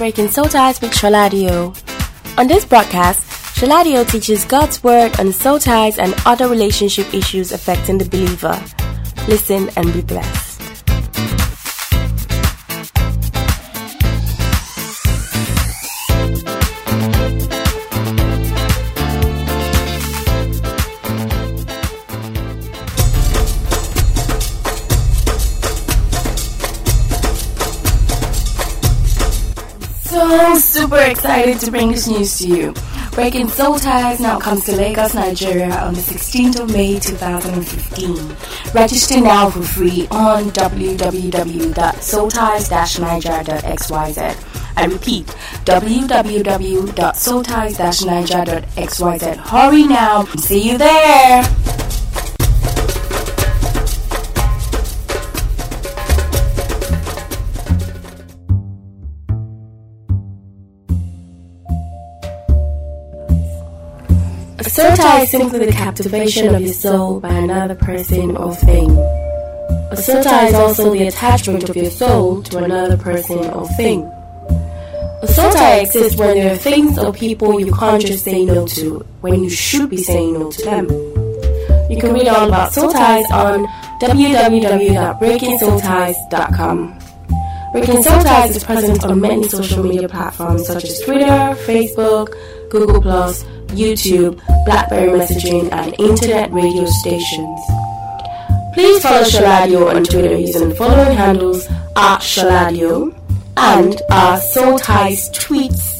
Breaking Soul Ties with Sholadio. On this broadcast, Sholadio teaches God's Word on soul ties and other relationship issues affecting the believer. Listen and be blessed. Excited to bring this news to you. Breaking Soul Ties now comes to Lagos, Nigeria on the 16th of May 2015. Register now for free on www.soulties-niger.xyz. I repeat, www.soulties-niger.xyz. Hurry now. See you there. A soul tie is simply the captivation of your soul by another person or thing. A soul tie is also the attachment of your soul to another person or thing. A soul tie exists when there are things or people you can't just say no to, when you should be saying no to them. You can read all about soul on www.breakingsoulties.com. Breaking Soul Ties is present on many social media platforms such as Twitter, Facebook, Google+, YouTube, BlackBerry messaging, and internet radio stations. Please follow Sholadio on Twitter using the following handles at Sholadio and our Soul Ties tweets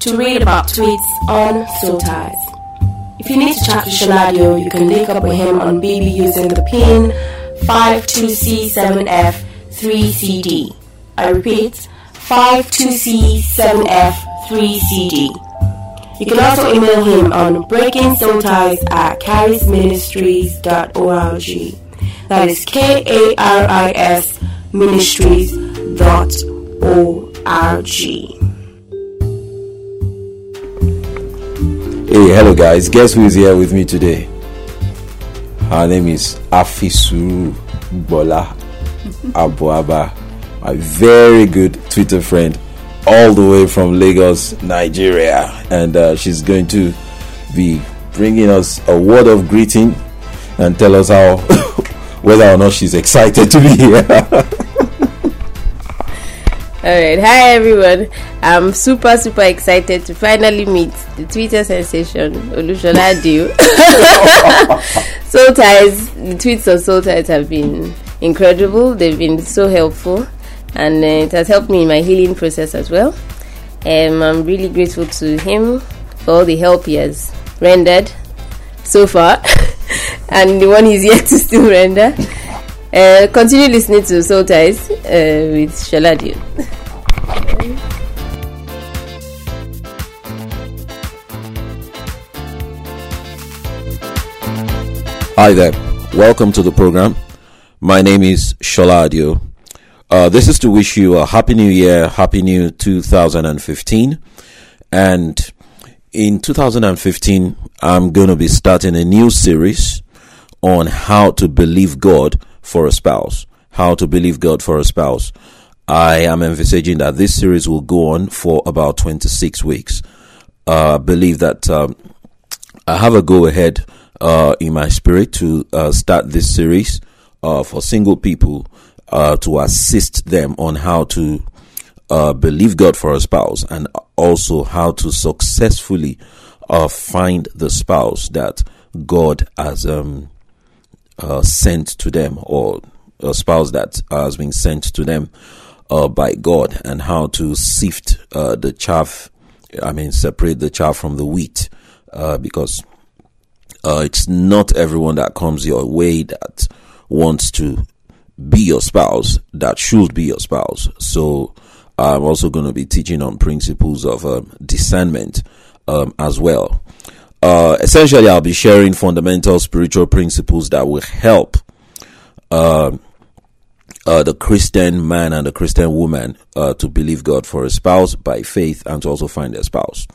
to read about tweets on Soul Ties. If you need to chat to Sholadio, you can link up with him on BB using the pin 52C7F3CD. I repeat, 52C7F3CD. You can also email him on breaking soul ties at karisministries.org. That is K A R I S ministries.org. Hey, hello guys. Guess who is here with me today? Her name is Afisu Bola Abuaba, my very good Twitter friend, all the way from Lagos, Nigeria, and uh, she's going to be bringing us a word of greeting and tell us how whether or not she's excited to be here. All right, hi everyone. I'm super super excited to finally meet the Twitter sensation Olushola Dio. Soul ties, the tweets of Soul ties have been incredible. They've been so helpful, and uh, it has helped me in my healing process as well. Um, I'm really grateful to him for all the help he has rendered so far, and the one he's yet to still render. Uh, continue listening to Soul Ties uh, with Sholadio. Hi there. Welcome to the program. My name is Sholadio. Uh, this is to wish you a happy new year, happy new 2015. And in 2015, I'm going to be starting a new series on how to believe God for a spouse. How to believe God for a spouse. I am envisaging that this series will go on for about 26 weeks. Uh, I believe that um, I have a go ahead uh, in my spirit to uh, start this series uh, for single people uh, to assist them on how to uh, believe God for a spouse and also how to successfully uh, find the spouse that God has um, sent to them or a spouse that has been sent to them by God and how to sift the chaff, I mean, separate the chaff from the wheat because uh, it's not everyone that comes your way that wants to be your spouse that should be your spouse. So I'm also going to be teaching on principles of um, discernment um, as well. Uh, essentially, I'll be sharing fundamental spiritual principles that will help uh, uh, the Christian man and the Christian woman uh, to believe God for a spouse by faith and to also find their spouse.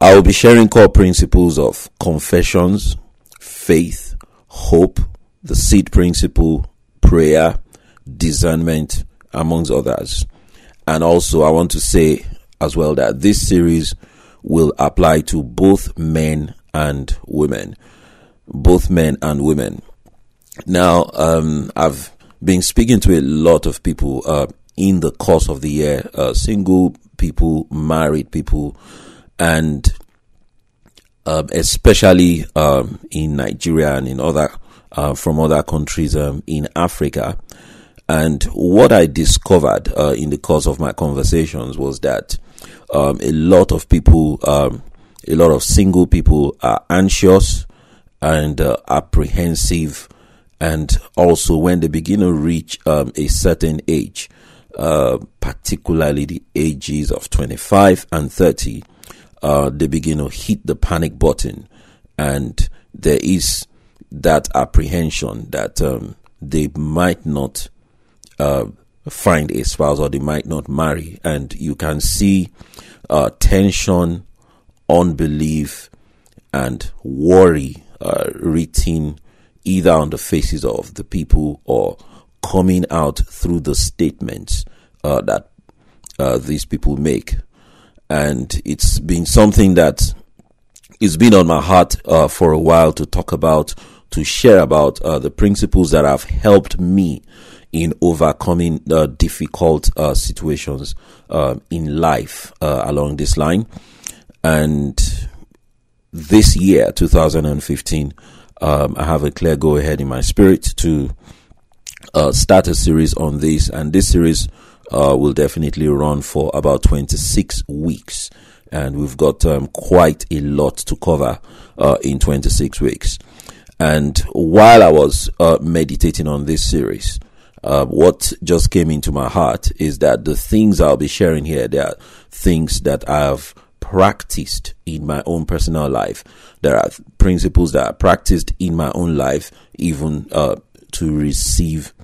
I will be sharing core principles of confessions, faith, hope, the seed principle, prayer, discernment, amongst others. And also, I want to say as well that this series will apply to both men and women. Both men and women. Now, um, I've been speaking to a lot of people uh, in the course of the year, uh, single people, married people, and um, especially um, in Nigeria and in other uh, from other countries um, in Africa. And what I discovered uh, in the course of my conversations was that um, a lot of people, um, a lot of single people, are anxious and uh, apprehensive, and also when they begin to reach um, a certain age, uh, particularly the ages of 25 and 30, uh, they begin to hit the panic button, and there is that apprehension that um, they might not uh, find a spouse or they might not marry, and you can see uh, tension, unbelief, and worry uh, written either on the faces of the people or coming out through the statements uh, that uh, these people make. And it's been something that it's been on my heart uh, for a while to talk about, to share about uh, the principles that have helped me in overcoming uh, difficult uh, situations uh, in life uh, along this line. And this year, 2015, um, I have a clear go ahead in my spirit to start a series on this, and this series uh, will definitely run for about 26 weeks. And we've got um, quite a lot to cover uh, in 26 weeks. And while I was uh, meditating on this series, uh, what just came into my heart is that the things I'll be sharing here, they are things that I have practiced in my own personal life. There are principles that are practiced in my own life, even uh, to receive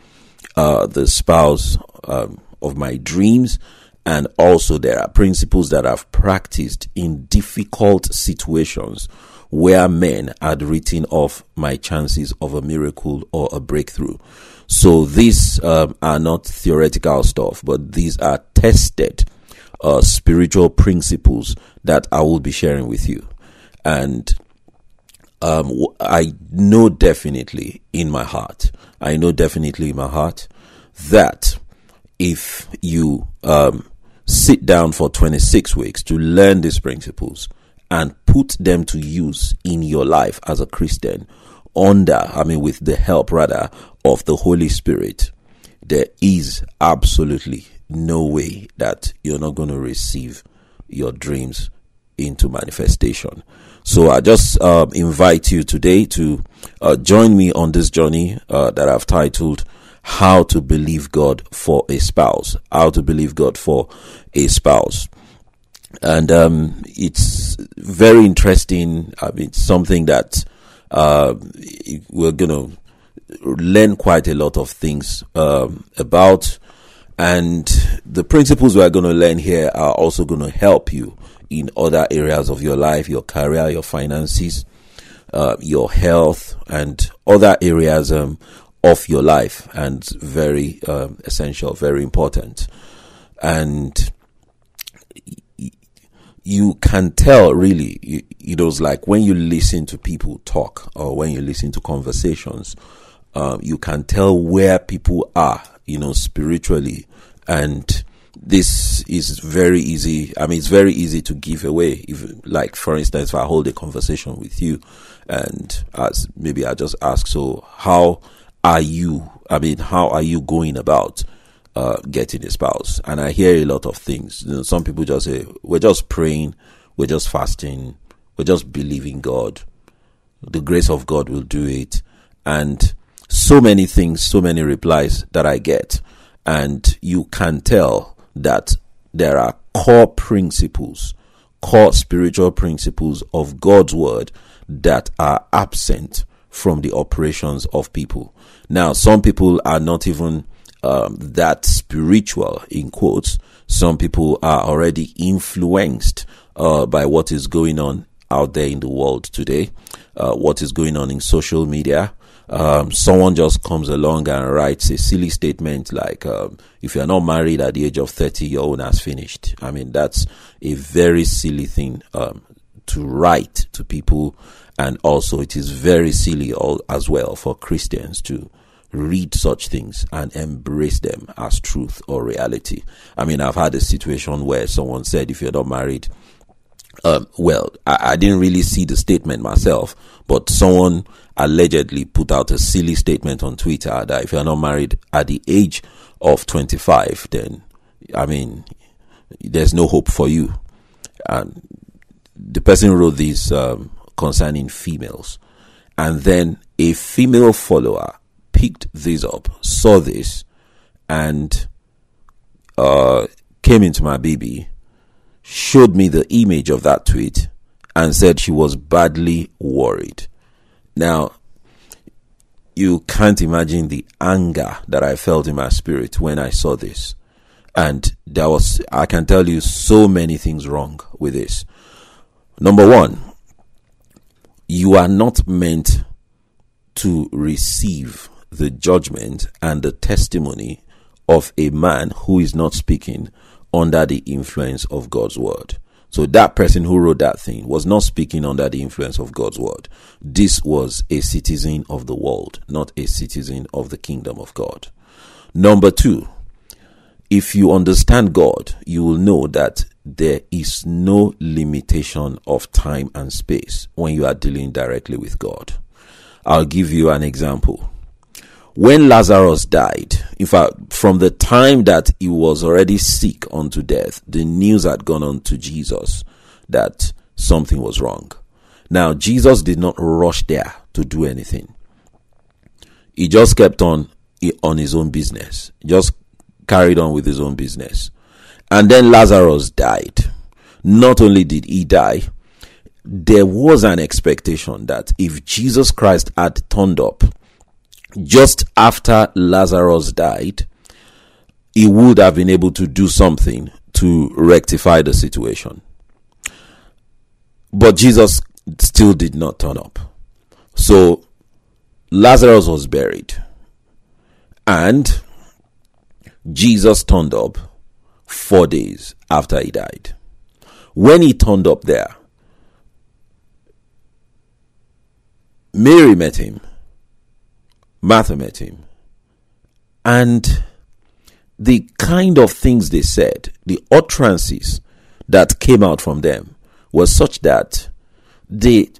uh, the spouse um, of my dreams. And also, there are principles that I've practiced in difficult situations where men had written off my chances of a miracle or a breakthrough. So these um, are not theoretical stuff, but these are tested uh, spiritual principles that I will be sharing with you. And um, I know definitely in my heart, I know definitely in my heart that if you um, sit down for 26 weeks to learn these principles and put them to use in your life as a Christian under, I mean, with the help rather of the Holy Spirit, there is absolutely no way that you're not going to receive your dreams into manifestation. So I just uh, invite you today to uh, join me on this journey uh, that I've titled how to believe God for a spouse, how to believe God for a spouse. And um, it's very interesting. I mean, something that uh, we're going to learn quite a lot of things um, about. And the principles we're going to learn here are also going to help you in other areas of your life, your career, your finances, uh, your health, and other areas um, of your life and very um, essential, very important. And you can tell really, you, was like when you listen to people talk or when you listen to conversations, um, you can tell where people are, you know, spiritually. And this is very easy. I mean, it's very easy to give away. If, like, for instance, if I hold a conversation with you and as maybe I just ask, so how are you? I mean, how are you going about uh, getting a spouse? And I hear a lot of things. You know, some people just say, "We're just praying, we're just fasting, we're just believing God. The grace of God will do it." And so many things, so many replies that I get, and you can tell that there are core principles, core spiritual principles of God's word that are absent from the operations of people. Now, some people are not even um, that spiritual, in quotes. Some people are already influenced uh, by what is going on out there in the world today, uh, what is going on in social media, um, someone just comes along and writes a silly statement like, um, if you're not married at the age of 30, your own has finished. I mean, that's a very silly thing um, to write to people. And also, it is very silly all, as well for Christians to read such things and embrace them as truth or reality. I mean, I've had a situation where someone said, if you're not married, um, well, I, I, didn't really see the statement myself, but someone allegedly put out a silly statement on Twitter that if you're not married at the age of 25, then, I mean, there's no hope for you. And the person wrote this um, concerning females. And then a female follower picked this up, saw this, and uh, came into my BB showed me the image of that tweet and said she was badly worried. Now, you can't imagine the anger that I felt in my spirit when I saw this. And there was, I can tell you so many things wrong with this. Number one, you are not meant to receive the judgment and the testimony of a man who is not speaking under the influence of God's word. So that person who wrote that thing was not speaking under the influence of God's word. This was a citizen of the world, not a citizen of the kingdom of God. Number two, if you understand God, you will know that there is no limitation of time and space when you are dealing directly with God. I'll give you an example when Lazarus died, in fact, from the time that he was already sick unto death, the news had gone on to Jesus that something was wrong. Now, Jesus did not rush there to do anything. He just kept on on his own business, just carried on with his own business. And then Lazarus died. Not only did he die, there was an expectation that if Jesus Christ had turned up just after Lazarus died, he would have been able to do something to rectify the situation. But Jesus still did not turn up. So Lazarus was buried. And Jesus turned up four days after he died. When he turned up there, Mary met him Martha met him. And the kind of things they said, the utterances that came out from them was such that they,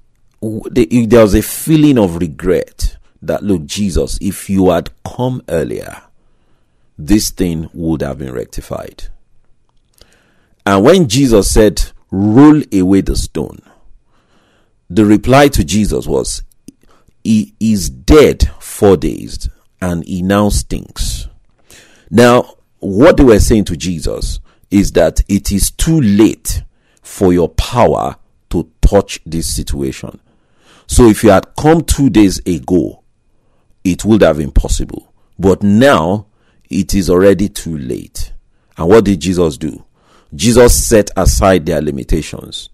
they, there was a feeling of regret that, look, Jesus, if you had come earlier, this thing would have been rectified. And when Jesus said, roll away the stone, the reply to Jesus was, he is dead four days and he now stinks. Now, what they were saying to Jesus is that it is too late for your power to touch this situation. So if you had come two days ago, it would have been possible. But now it is already too late. And what did Jesus do? Jesus set aside their limitations,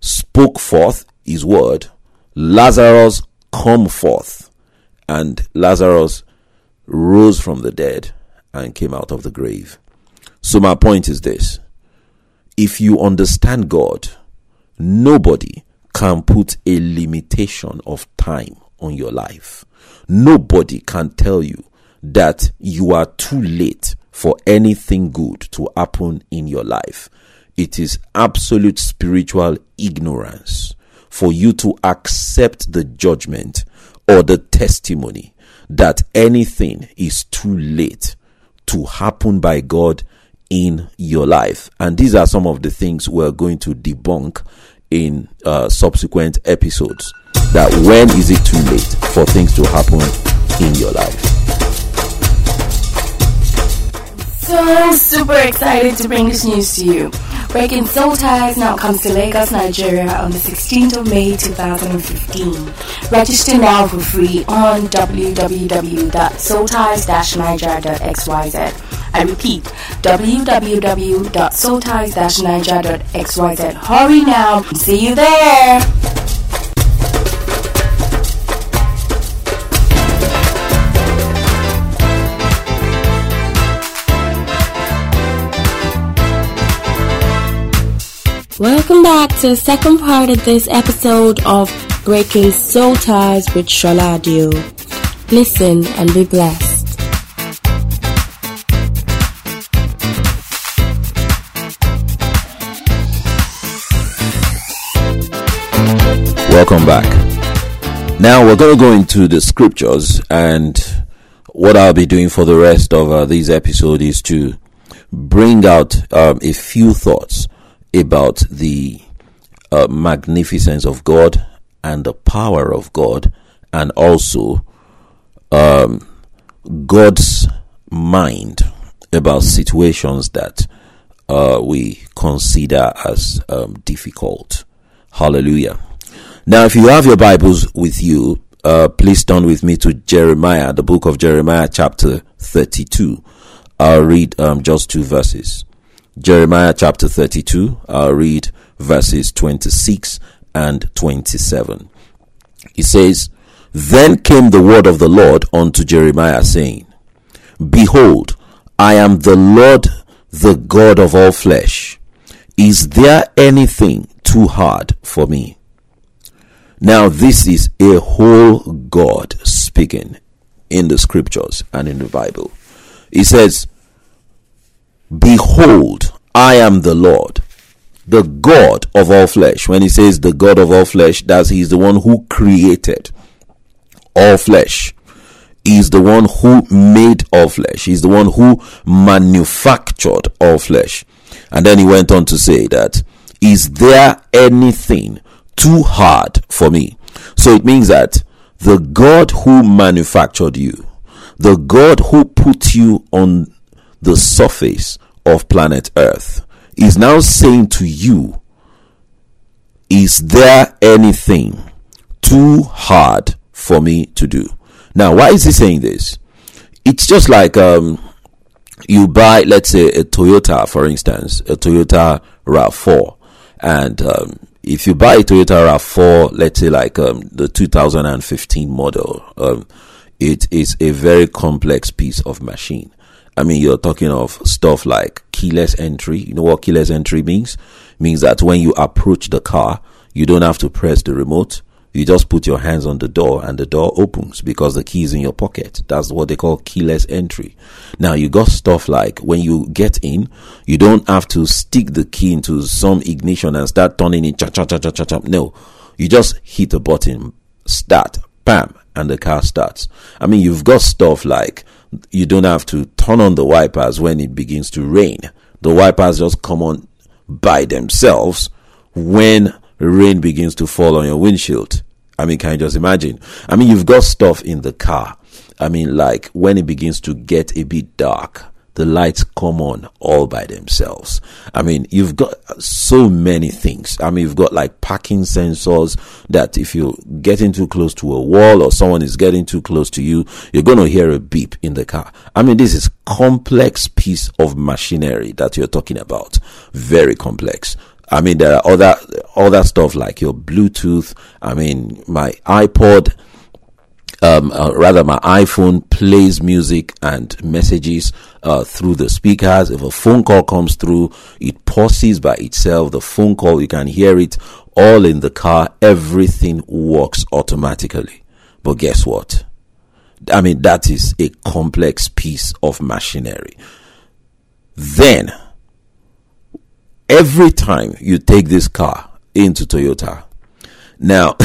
spoke forth his word. Lazarus come forth. And Lazarus rose from the dead and came out of the grave. So, my point is this if you understand God, nobody can put a limitation of time on your life. Nobody can tell you that you are too late for anything good to happen in your life. It is absolute spiritual ignorance for you to accept the judgment or the testimony that anything is too late to happen by God in your life. And these are some of the things we're going to debunk in uh, subsequent episodes. That when is it too late for things to happen in your life? So super excited to bring this news to you. Breaking Soul Ties now comes to Lagos, Nigeria on the 16th of May 2015. Register now for free on www.soulties-niger.xyz. I repeat, www.soulties-niger.xyz. Hurry now. See you there. Back to the second part of this episode of Breaking Soul Ties with Sholadio. Listen and be blessed. Welcome back. Now we're going to go into the scriptures, and what I'll be doing for the rest of uh, these episodes is to bring out um, a few thoughts about the uh, magnificence of God and the power of God, and also um, God's mind about situations that uh, we consider as um, difficult. Hallelujah. Now, if you have your Bibles with you, uh, please turn with me to Jeremiah, the book of Jeremiah, chapter 32. I'll read um, just two verses. Jeremiah chapter 32, I'll read verses 26 and 27. He says, Then came the word of the Lord unto Jeremiah, saying, Behold, I am the Lord, the God of all flesh. Is there anything too hard for me? Now, this is a whole God speaking in the scriptures and in the Bible. He says, Behold, I am the Lord, the God of all flesh. When he says the God of all flesh, that's he's the one who created all flesh. He's the one who made all flesh. He's the one who manufactured all flesh. And then he went on to say that, is there anything too hard for me? So it means that the God who manufactured you, the God who put you on the surface of planet Earth is now saying to you, Is there anything too hard for me to do? Now, why is he saying this? It's just like um, you buy, let's say, a Toyota, for instance, a Toyota RAV4, and um, if you buy a Toyota RAV4, let's say like um, the 2015 model, um, it is a very complex piece of machine. I mean, you're talking of stuff like keyless entry. You know what keyless entry means? It means that when you approach the car, you don't have to press the remote. You just put your hands on the door and the door opens because the key is in your pocket. That's what they call keyless entry. Now you got stuff like when you get in, you don't have to stick the key into some ignition and start turning it cha cha cha cha cha. No, you just hit a button, start, bam, and the car starts. I mean, you've got stuff like you don't have to turn on the wipers when it begins to rain. The wipers just come on by themselves when rain begins to fall on your windshield. I mean, can you just imagine? I mean, you've got stuff in the car. I mean, like when it begins to get a bit dark, the lights come on all by themselves. I mean, you've got so many things. I mean, you've got like parking sensors that if you're getting too close to a wall or someone is getting too close to you, you're going to hear a beep in the car. I mean, this is complex piece of machinery that you're talking about. Very complex. I mean, there are other, other stuff like your Bluetooth. I mean, my iPod, um, uh, rather my iPhone plays music and messages uh, through the speakers. If a phone call comes through, it pauses by itself. The phone call, you can hear it all in the car. Everything works automatically. But guess what? I mean, that is a complex piece of machinery. Then, every time you take this car into Toyota, now,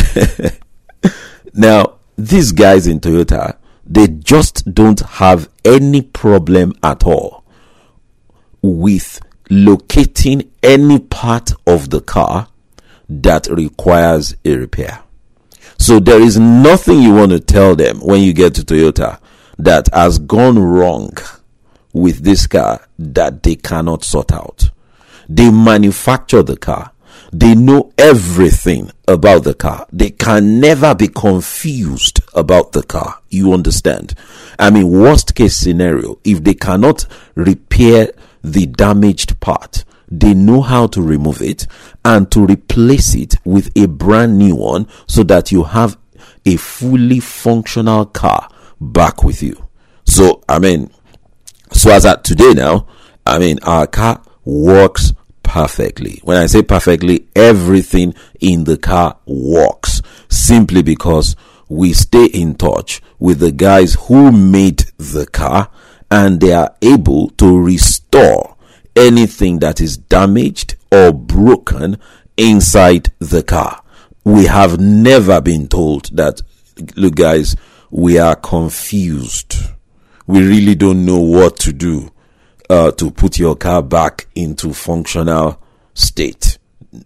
now, these guys in Toyota, they just don't have any problem at all with locating any part of the car that requires a repair. So there is nothing you want to tell them when you get to Toyota that has gone wrong with this car that they cannot sort out. They manufacture the car. They know everything about the car. They can never be confused about the car. You understand? I mean, worst case scenario, if they cannot repair the damaged part, they know how to remove it and to replace it with a brand new one so that you have a fully functional car back with you. So, I mean, so as at today now, I mean, our car works perfectly. When I say perfectly, everything in the car works simply because we stay in touch with the guys who made the car and they are able to restore anything that is damaged or broken inside the car. We have never been told that, look guys, we are confused. We really don't know what to do uh, to put your car back into functional state.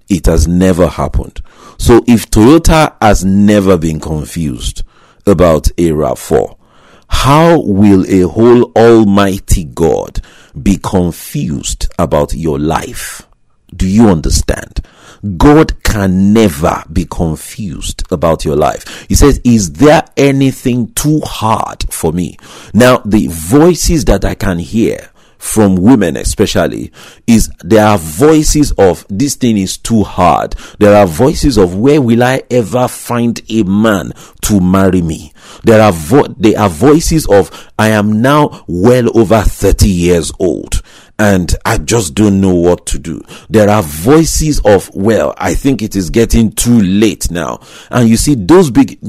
It has never happened. So if Toyota has never been confused about a RAV4, how will a whole almighty God be confused about your life? Do you understand? God can never be confused about your life. He says, Is there anything too hard for me? Now, the voices that I can hear from women especially is there are voices of this thing is too hard. There are voices of where will I ever find a man to marry me? There are vo- there are voices of I am now well over 30 years old and I just don't know what to do. There are voices of, well, I think it is getting too late now. And you see, those big,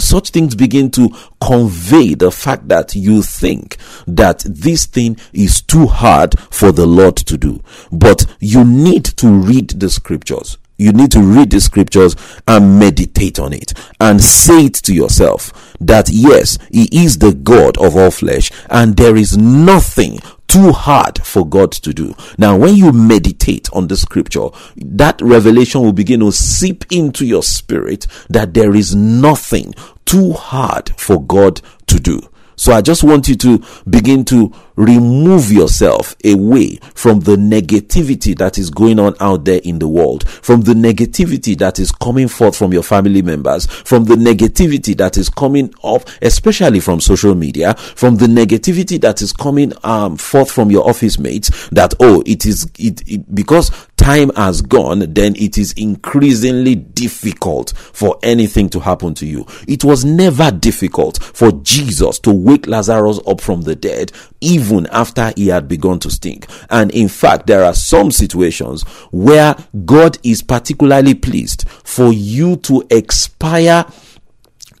such things begin to convey the fact that you think that this thing is too hard for the Lord to do. But you need to read the scriptures you need to read the scriptures and meditate on it and say it to yourself that yes, He is the God of all flesh and there is nothing too hard for God to do. Now, when you meditate on the scripture, that revelation will begin to seep into your spirit that there is nothing too hard for God to do. So I just want you to begin to remove yourself away from the negativity that is going on out there in the world, from the negativity that is coming forth from your family members, from the negativity that is coming up, especially from social media, from the negativity that is coming um, forth from your office mates that, oh, it is, it, it because time has gone, then it is increasingly difficult for anything to happen to you. It was never difficult for Jesus to wake Lazarus up from the dead, even after he had begun to stink. And in fact, there are some situations where God is particularly pleased for you to expire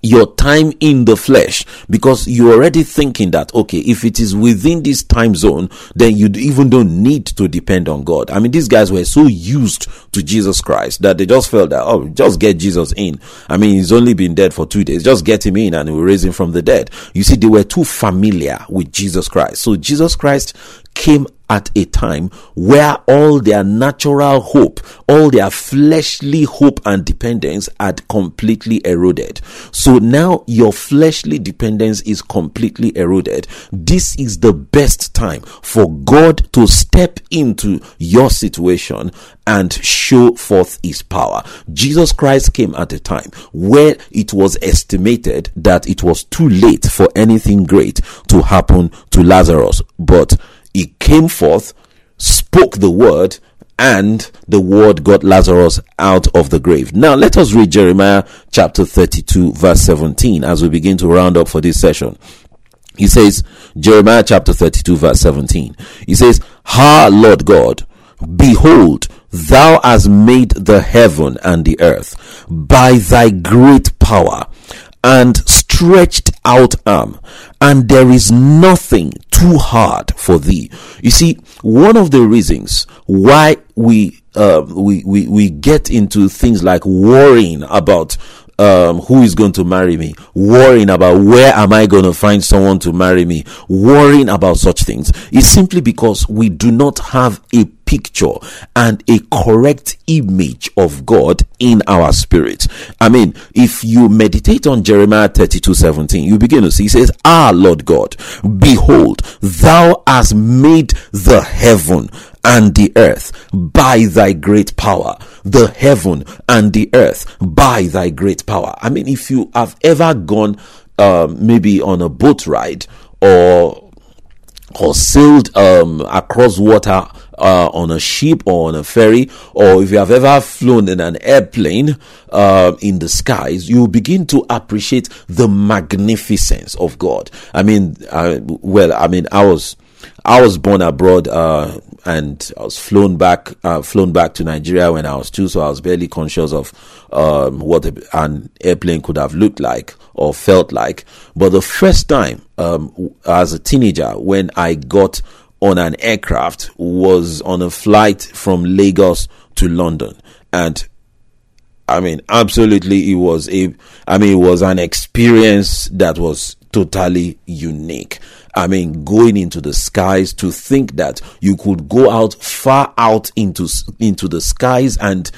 your time in the flesh because you're already thinking that okay if it is within this time zone then you even don't need to depend on god. I mean these guys were so used to jesus christ that they just felt that oh just get jesus in. I mean he's only been dead for two days. Just get him in and we'll raise him from the dead. You see they were too familiar with jesus christ. So jesus christ came at a time where all their natural hope, all their fleshly hope and dependence had completely eroded. So now your fleshly dependence is completely eroded. This is the best time for God to step into your situation and show forth his power. Jesus Christ came at a time where it was estimated that it was too late for anything great to happen to Lazarus, but he came forth, spoke the word, and the word got Lazarus out of the grave. Now let us read Jeremiah chapter 32 verse 17 as we begin to round up for this session. He says, Jeremiah chapter 32 verse 17. He says, Ha Lord God, behold, thou hast made the heaven and the earth by thy great power and stretched out arm, and there is nothing too hard for thee. You see, one of the reasons why we uh, we, we we get into things like worrying about um, who is going to marry me, worrying about where am I going to find someone to marry me, worrying about such things is simply because we do not have a picture and a correct image of God in our spirit. I mean, if you meditate on Jeremiah 32 17, you begin to see, he says, Ah, Lord God, behold, thou hast made the heaven and the earth by thy great power. The heaven and the earth by thy great power. I mean, if you have ever gone, um, maybe on a boat ride or or sailed um, across water uh, on a ship or on a ferry, or if you have ever flown in an airplane uh, in the skies, you begin to appreciate the magnificence of God. I mean, uh, well, I mean, I was I was born abroad. Uh, and I was flown back, uh, flown back to Nigeria when I was two, so I was barely conscious of um, what an airplane could have looked like or felt like. But the first time, um, as a teenager, when I got on an aircraft, was on a flight from Lagos to London, and I mean, absolutely, it was a, I mean, it was an experience that was totally unique. I mean, going into the skies to think that you could go out far out into, into the skies and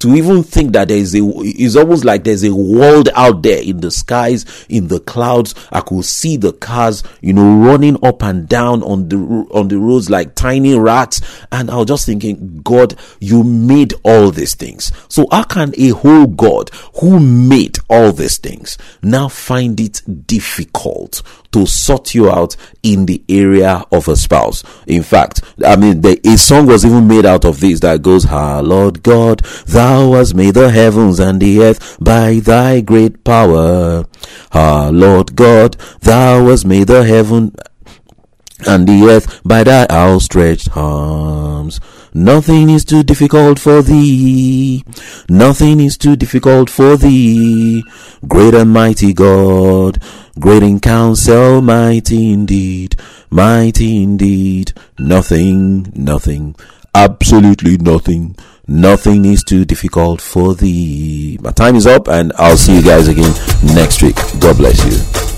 to even think that there is a, it's almost like there's a world out there in the skies, in the clouds. I could see the cars, you know, running up and down on the, on the roads like tiny rats. And I was just thinking, God, you made all these things. So how can a whole God who made all these things now find it difficult to sort you out in the area of a spouse. In fact, I mean, the, a song was even made out of this that goes, Ah, Lord God, thou hast made the heavens and the earth by thy great power. Ah, Lord God, thou hast made the heaven and the earth by thy outstretched arms. Nothing is too difficult for thee. Nothing is too difficult for thee. Great and mighty God. Great in counsel, mighty indeed. Mighty indeed. Nothing, nothing. Absolutely nothing. Nothing is too difficult for thee. My time is up and I'll see you guys again next week. God bless you.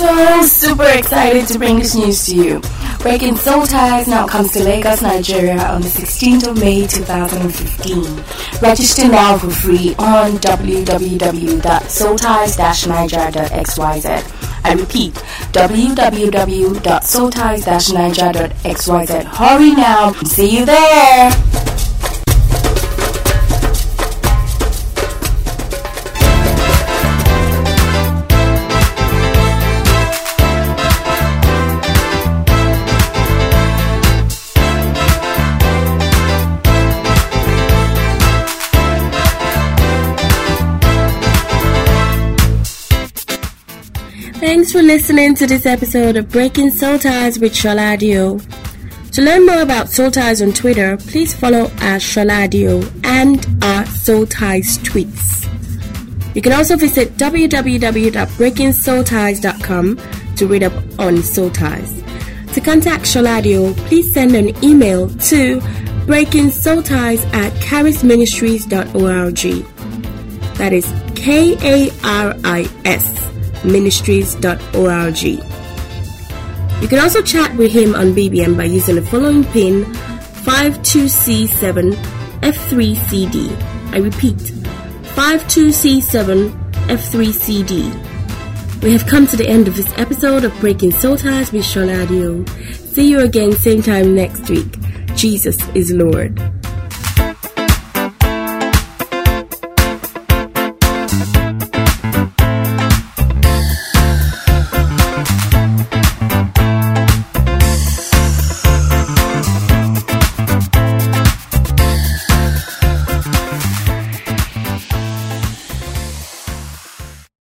So super excited to bring this news to you. Breaking Soul Ties now comes to Lagos, Nigeria on the 16th of May 2015. Register now for free on www.soulties-niger.xyz. I repeat, www.soulties-niger.xyz. Hurry now. See you there. Thanks for listening to this episode of Breaking Soul Ties with Sholadio. To learn more about Soul Ties on Twitter, please follow our Sholadio and our Soul Ties tweets. You can also visit www.breakingsoulties.com to read up on Soul Ties. To contact Sholadio, please send an email to breakingsoulties at karisministries.org. That is K A R I S ministries.org. You can also chat with him on BBM by using the following pin 52C7F3CD. I repeat, 52C7F3CD. We have come to the end of this episode of Breaking Soul Ties with Sholadio. See you again same time next week. Jesus is Lord.